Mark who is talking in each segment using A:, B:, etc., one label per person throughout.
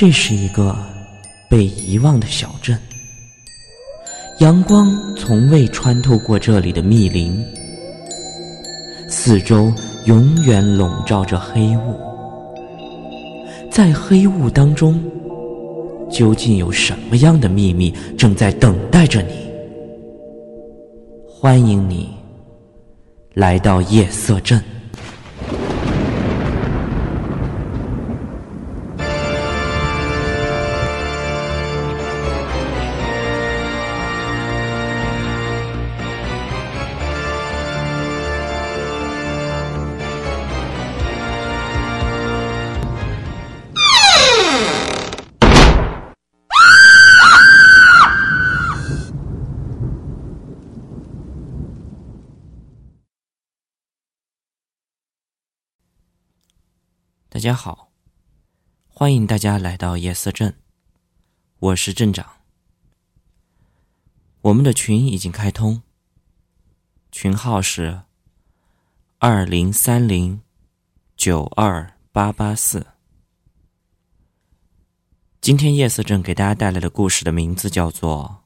A: 这是一个被遗忘的小镇，阳光从未穿透过这里的密林，四周永远笼罩着黑雾。在黑雾当中，究竟有什么样的秘密正在等待着你？欢迎你来到夜色镇。大家好，欢迎大家来到夜色镇，我是镇长。我们的群已经开通，群号是二零三零九二八八四。今天夜色镇给大家带来的故事的名字叫做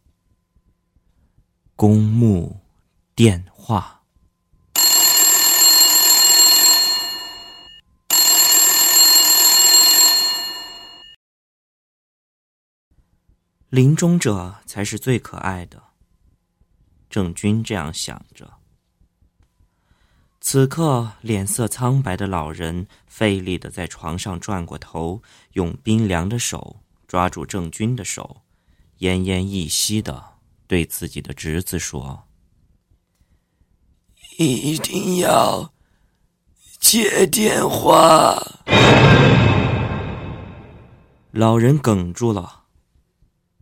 A: 《公墓电话》。临终者才是最可爱的。郑钧这样想着。此刻，脸色苍白的老人费力的在床上转过头，用冰凉的手抓住郑钧的手，奄奄一息的对自己的侄子说：“
B: 一定要接电话。”
A: 老人哽住了。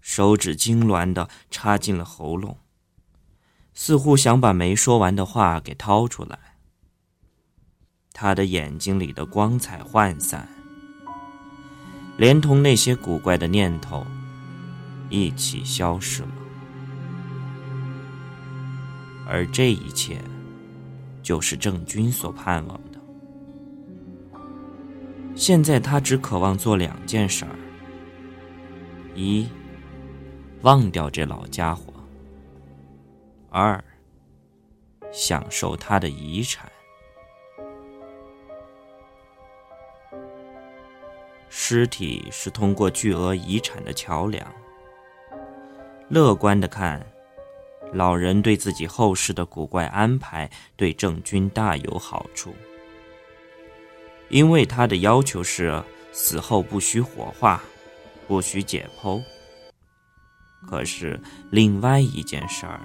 A: 手指痉挛的插进了喉咙，似乎想把没说完的话给掏出来。他的眼睛里的光彩涣散，连同那些古怪的念头一起消失了。而这一切，就是郑钧所盼望的。现在他只渴望做两件事儿：一。忘掉这老家伙。二，享受他的遗产。尸体是通过巨额遗产的桥梁。乐观的看，老人对自己后事的古怪安排对郑军大有好处，因为他的要求是死后不许火化，不许解剖。可是，另外一件事儿，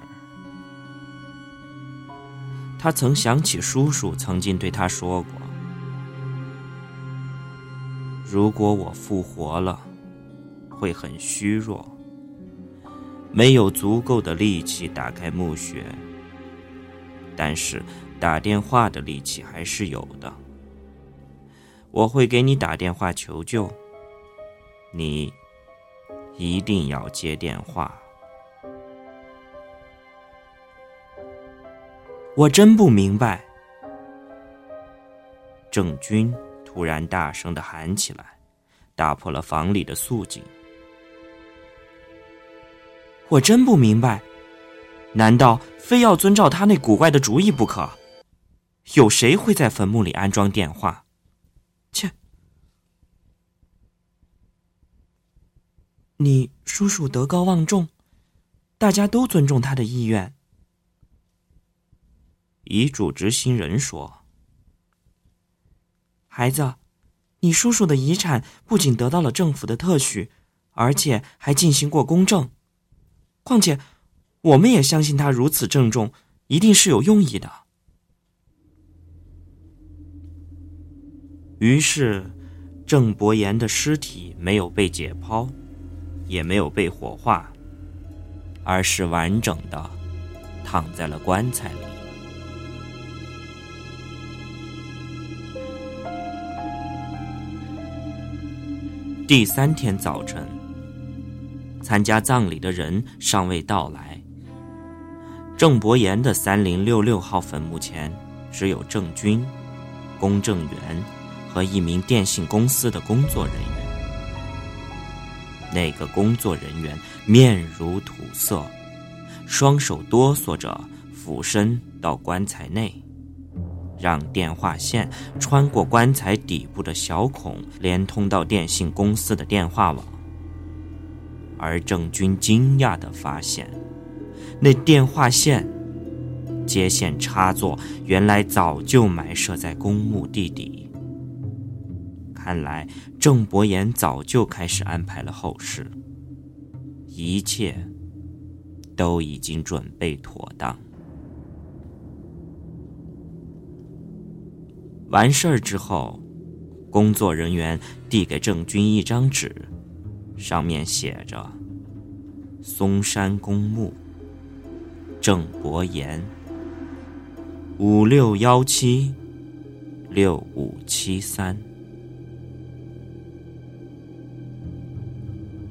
A: 他曾想起叔叔曾经对他说过：“如果我复活了，会很虚弱，没有足够的力气打开墓穴。但是打电话的力气还是有的。我会给你打电话求救，你。”一定要接电话。我真不明白。郑军突然大声的喊起来，打破了房里的肃静。我真不明白，难道非要遵照他那古怪的主意不可？有谁会在坟墓里安装电话？切！你叔叔德高望重，大家都尊重他的意愿。遗嘱执行人说：“孩子，你叔叔的遗产不仅得到了政府的特许，而且还进行过公证。况且，我们也相信他如此郑重，一定是有用意的。”于是，郑伯言的尸体没有被解剖。也没有被火化，而是完整的躺在了棺材里。第三天早晨，参加葬礼的人尚未到来。郑伯言的三零六六号坟墓前，只有郑军、公证员和一名电信公司的工作人员。那个工作人员面如土色，双手哆嗦着俯身到棺材内，让电话线穿过棺材底部的小孔，连通到电信公司的电话网。而郑军惊讶地发现，那电话线接线插座原来早就埋设在公墓地底。看来郑伯言早就开始安排了后事，一切都已经准备妥当。完事儿之后，工作人员递给郑军一张纸，上面写着：“嵩山公墓，郑伯言，五六幺七六五七三。”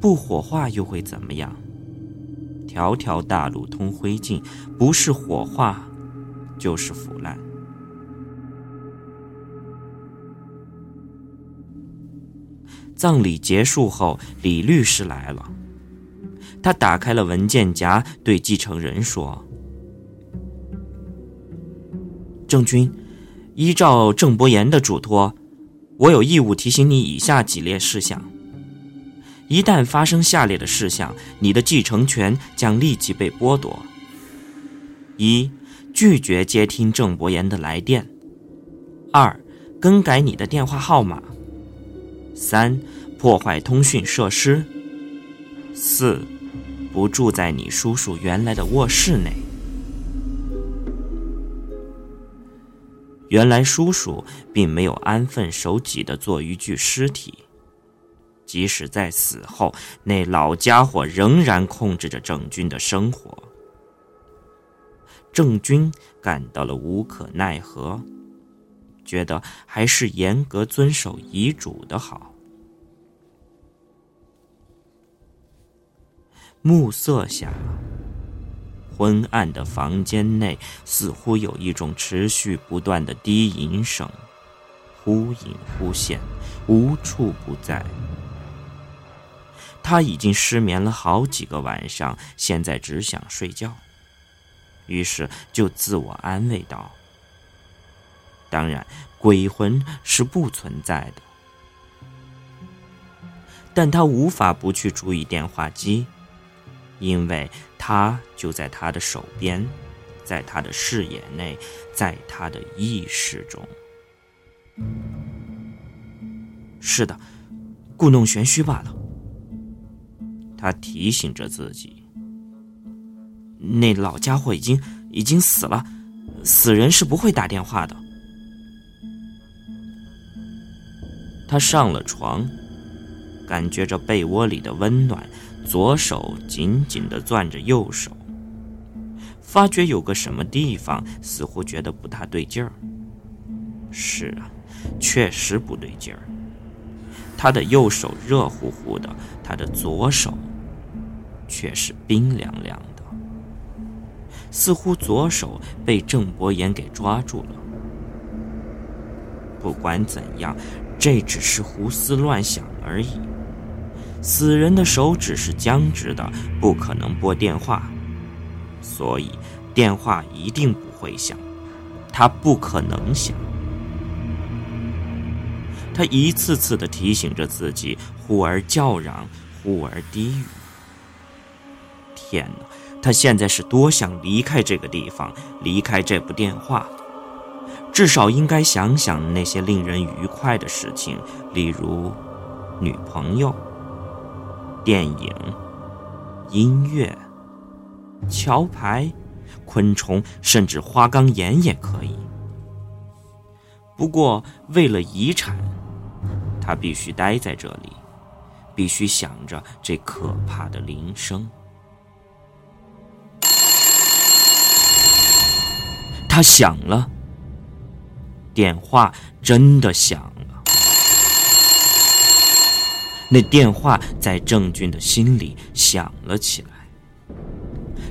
A: 不火化又会怎么样？条条大路通灰烬，不是火化，就是腐烂。葬礼结束后，李律师来了。他打开了文件夹，对继承人说：“郑军，依照郑伯言的嘱托，我有义务提醒你以下几列事项。”一旦发生下列的事项，你的继承权将立即被剥夺：一、拒绝接听郑伯言的来电；二、更改你的电话号码；三、破坏通讯设施；四、不住在你叔叔原来的卧室内。原来叔叔并没有安分守己的做一具尸体。即使在死后，那老家伙仍然控制着郑军的生活。郑军感到了无可奈何，觉得还是严格遵守遗嘱的好。暮色下，昏暗的房间内似乎有一种持续不断的低吟声，忽隐忽现，无处不在。他已经失眠了好几个晚上，现在只想睡觉，于是就自我安慰道：“当然，鬼魂是不存在的。”但他无法不去注意电话机，因为它就在他的手边，在他的视野内，在他的意识中。是的，故弄玄虚罢了。他提醒着自己：“那老家伙已经已经死了，死人是不会打电话的。”他上了床，感觉着被窝里的温暖，左手紧紧的攥着右手，发觉有个什么地方似乎觉得不大对劲儿。是啊，确实不对劲儿。他的右手热乎乎的，他的左手却是冰凉凉的，似乎左手被郑伯言给抓住了。不管怎样，这只是胡思乱想而已。死人的手指是僵直的，不可能拨电话，所以电话一定不会响，他不可能响。他一次次的提醒着自己，忽而叫嚷，忽而低语。天哪，他现在是多想离开这个地方，离开这部电话，至少应该想想那些令人愉快的事情，例如女朋友、电影、音乐、桥牌、昆虫，甚至花岗岩也可以。不过，为了遗产。他必须待在这里，必须想着这可怕的铃声。他响了，电话真的响了。那电话在郑俊的心里响了起来。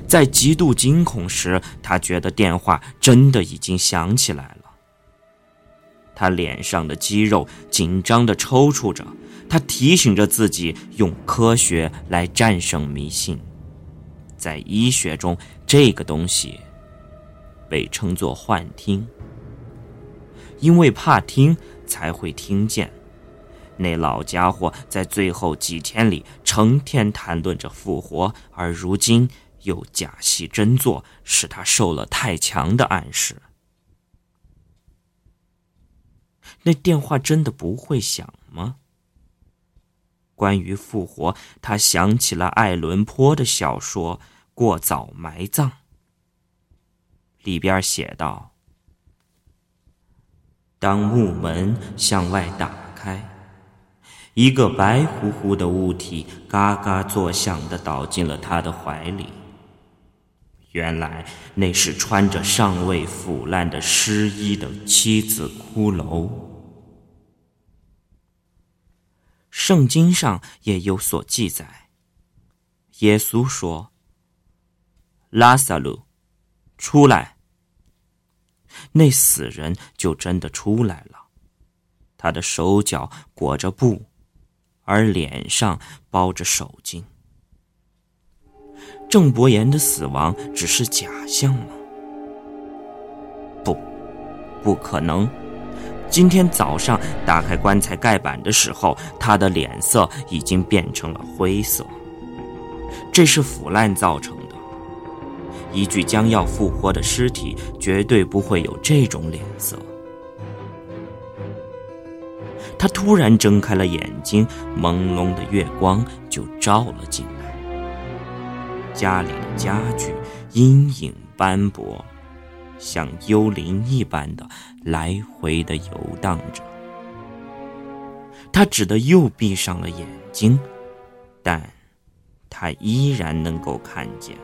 A: 在极度惊恐时，他觉得电话真的已经响起来了。他脸上的肌肉紧张的抽搐着，他提醒着自己用科学来战胜迷信。在医学中，这个东西被称作幻听，因为怕听才会听见。那老家伙在最后几天里成天谈论着复活，而如今又假戏真做，使他受了太强的暗示。那电话真的不会响吗？关于复活，他想起了爱伦坡的小说《过早埋葬》，里边写道：“当木门向外打开，一个白乎乎的物体嘎嘎作响的倒进了他的怀里。原来那是穿着尚未腐烂的湿衣的妻子骷髅。”圣经上也有所记载。耶稣说：“拉萨路，出来。”那死人就真的出来了，他的手脚裹着布，而脸上包着手巾。郑伯言的死亡只是假象吗？不，不可能。今天早上打开棺材盖板的时候，他的脸色已经变成了灰色。这是腐烂造成。一具将要复活的尸体绝对不会有这种脸色。他突然睁开了眼睛，朦胧的月光就照了进来。家里的家具阴影斑驳。像幽灵一般的来回的游荡着，他只得又闭上了眼睛，但他依然能够看见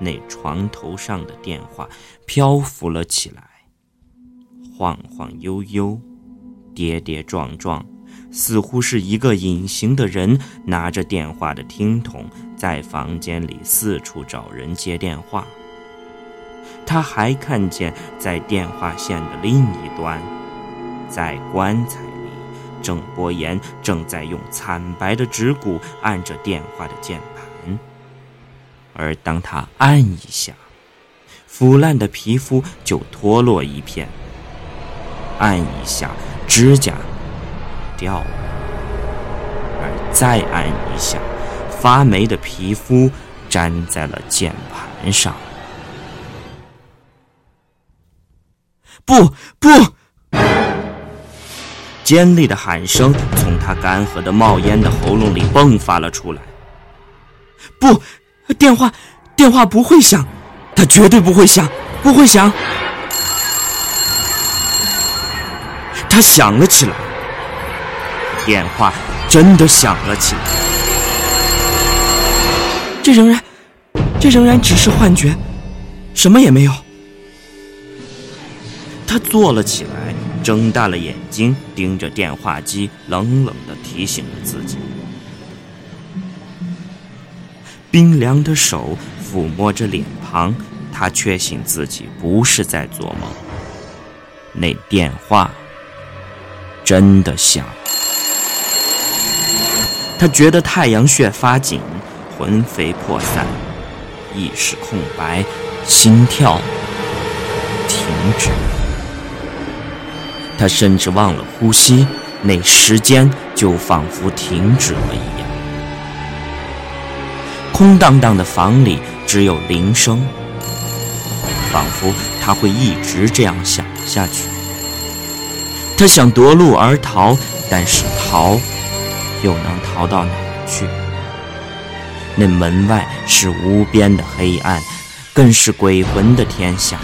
A: 那床头上的电话漂浮了起来，晃晃悠悠，跌跌撞撞，似乎是一个隐形的人拿着电话的听筒在房间里四处找人接电话。他还看见，在电话线的另一端，在棺材里，郑伯言正在用惨白的指骨按着电话的键。而当他按一下，腐烂的皮肤就脱落一片；按一下，指甲掉了；而再按一下，发霉的皮肤粘在了键盘上。不不！尖利的喊声从他干涸的冒烟的喉咙里迸发了出来。不，电话，电话不会响，它绝对不会响，不会响。它响了起来，电话真的响了起来。这仍然，这仍然只是幻觉，什么也没有。他坐了起来，睁大了眼睛，盯着电话机，冷冷的提醒着自己。冰凉的手抚摸着脸庞，他确信自己不是在做梦。那电话真的响。他觉得太阳穴发紧，魂飞魄散，意识空白，心跳停止。他甚至忘了呼吸，那时间就仿佛停止了一样。空荡荡的房里只有铃声，仿佛他会一直这样想下去。他想夺路而逃，但是逃又能逃到哪去？那门外是无边的黑暗，更是鬼魂的天下。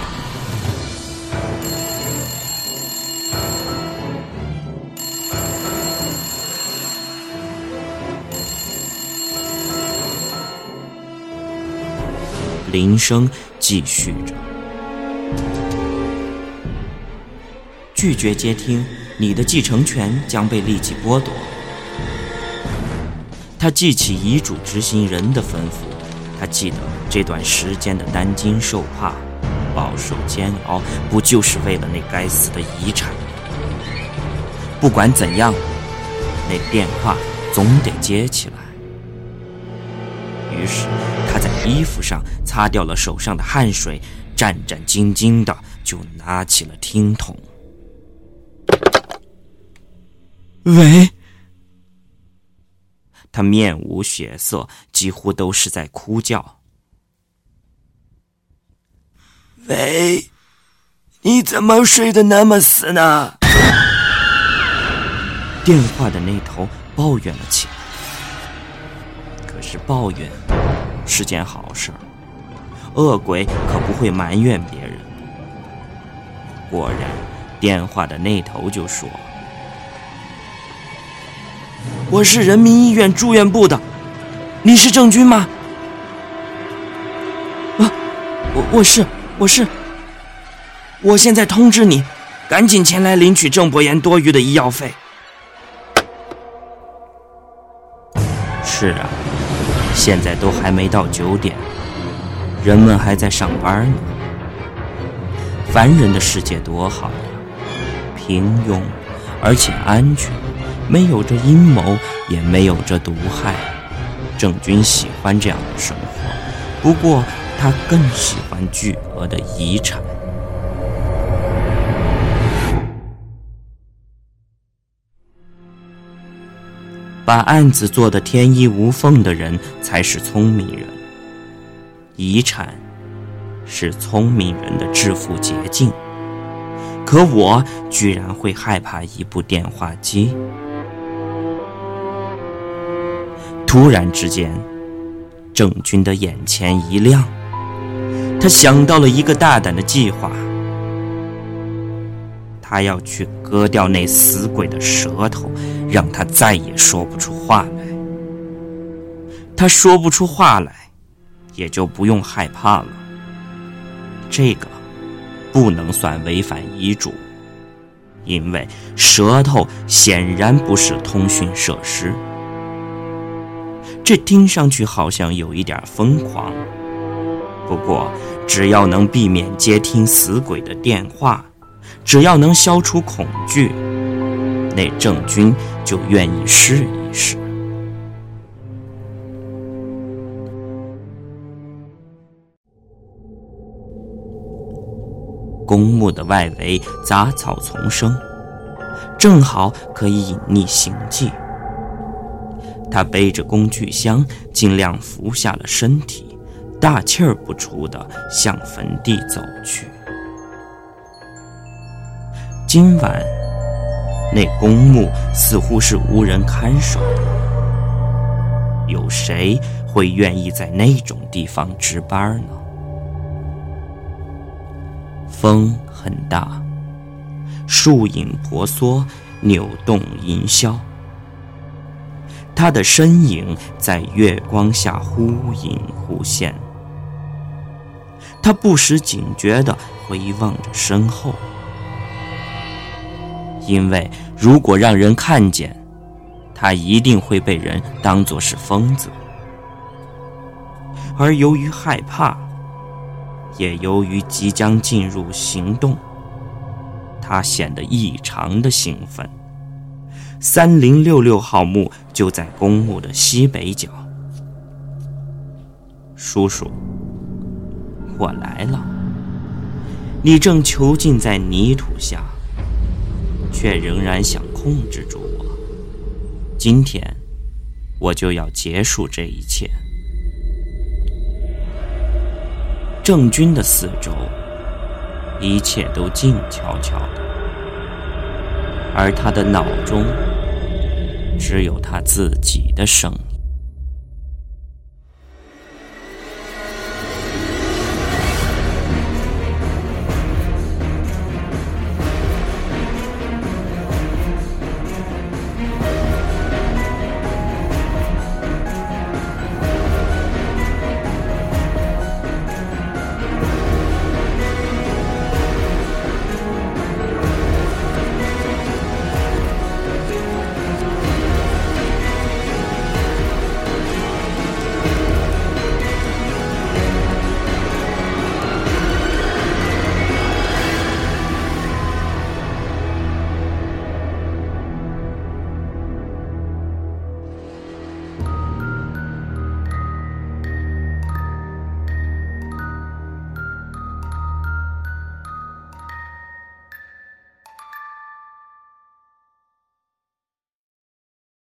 A: 铃声继续着，拒绝接听，你的继承权将被立即剥夺。他记起遗嘱执行人的吩咐，他记得这段时间的担惊受怕、饱受煎熬，不就是为了那该死的遗产？不管怎样，那电话总得接起来。于是衣服上擦掉了手上的汗水，战战兢兢的就拿起了听筒。
B: 喂，
A: 他面无血色，几乎都是在哭叫。
B: 喂，你怎么睡得那么死呢？
A: 电话的那头抱怨了起来。可是抱怨是件好事，恶鬼可不会埋怨别人。果然，电话的那头就说：“
B: 我是人民医院住院部的，你是郑军吗？”“
A: 啊，我我是。”我是，我现在通知你，赶紧前来领取郑伯言多余的医药费。是啊，现在都还没到九点，人们还在上班呢。凡人的世界多好呀，平庸，而且安全，没有这阴谋，也没有这毒害。郑军喜欢这样的生活，不过。他更喜欢巨额的遗产。把案子做得天衣无缝的人才是聪明人。遗产是聪明人的致富捷径。可我居然会害怕一部电话机。突然之间，郑军的眼前一亮。他想到了一个大胆的计划，他要去割掉那死鬼的舌头，让他再也说不出话来。他说不出话来，也就不用害怕了。这个不能算违反遗嘱，因为舌头显然不是通讯设施。这听上去好像有一点疯狂。不过，只要能避免接听死鬼的电话，只要能消除恐惧，那郑军就愿意试一试。公墓的外围杂草丛生，正好可以隐匿行迹。他背着工具箱，尽量俯下了身体。大气儿不出的向坟地走去。今晚那公墓似乎是无人看守的，有谁会愿意在那种地方值班呢？风很大，树影婆娑，扭动银霄。他的身影在月光下忽隐忽现。他不时警觉地回望着身后，因为如果让人看见，他一定会被人当作是疯子。而由于害怕，也由于即将进入行动，他显得异常的兴奋。三零六六号墓就在公墓的西北角，叔叔。我来了，你正囚禁在泥土下，却仍然想控制住我。今天，我就要结束这一切。郑钧的四周，一切都静悄悄的，而他的脑中，只有他自己的声音。